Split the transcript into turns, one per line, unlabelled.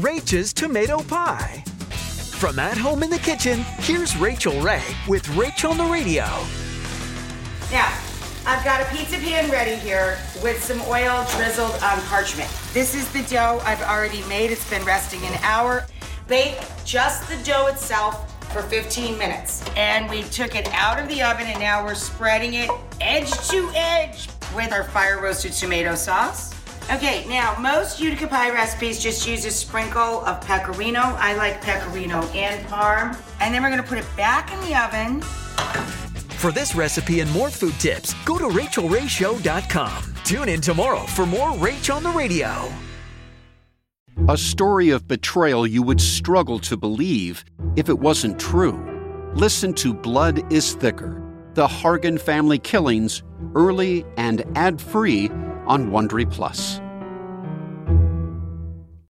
Rachael's Tomato Pie. From at home in the kitchen, here's Rachael Ray with Rach on the Radio.
Now, I've got a pizza pan ready here with some oil drizzled on parchment. This is the dough I've already made. It's been resting an hour. Bake just the dough itself for 15 minutes. And we took it out of the oven and now we're spreading it edge to edge with our fire roasted tomato sauce. Okay, now most Utica pie recipes just use a sprinkle of pecorino. I like pecorino and parm. And then we're gonna put it back in the oven.
For this recipe and more food tips, go to rachaelrayshow.com. Tune in tomorrow for more Rach on the Radio.
A story of betrayal you would struggle to believe if it wasn't true. Listen to Blood is Thicker The Hargan Family Killings early and ad free on Wondery Plus.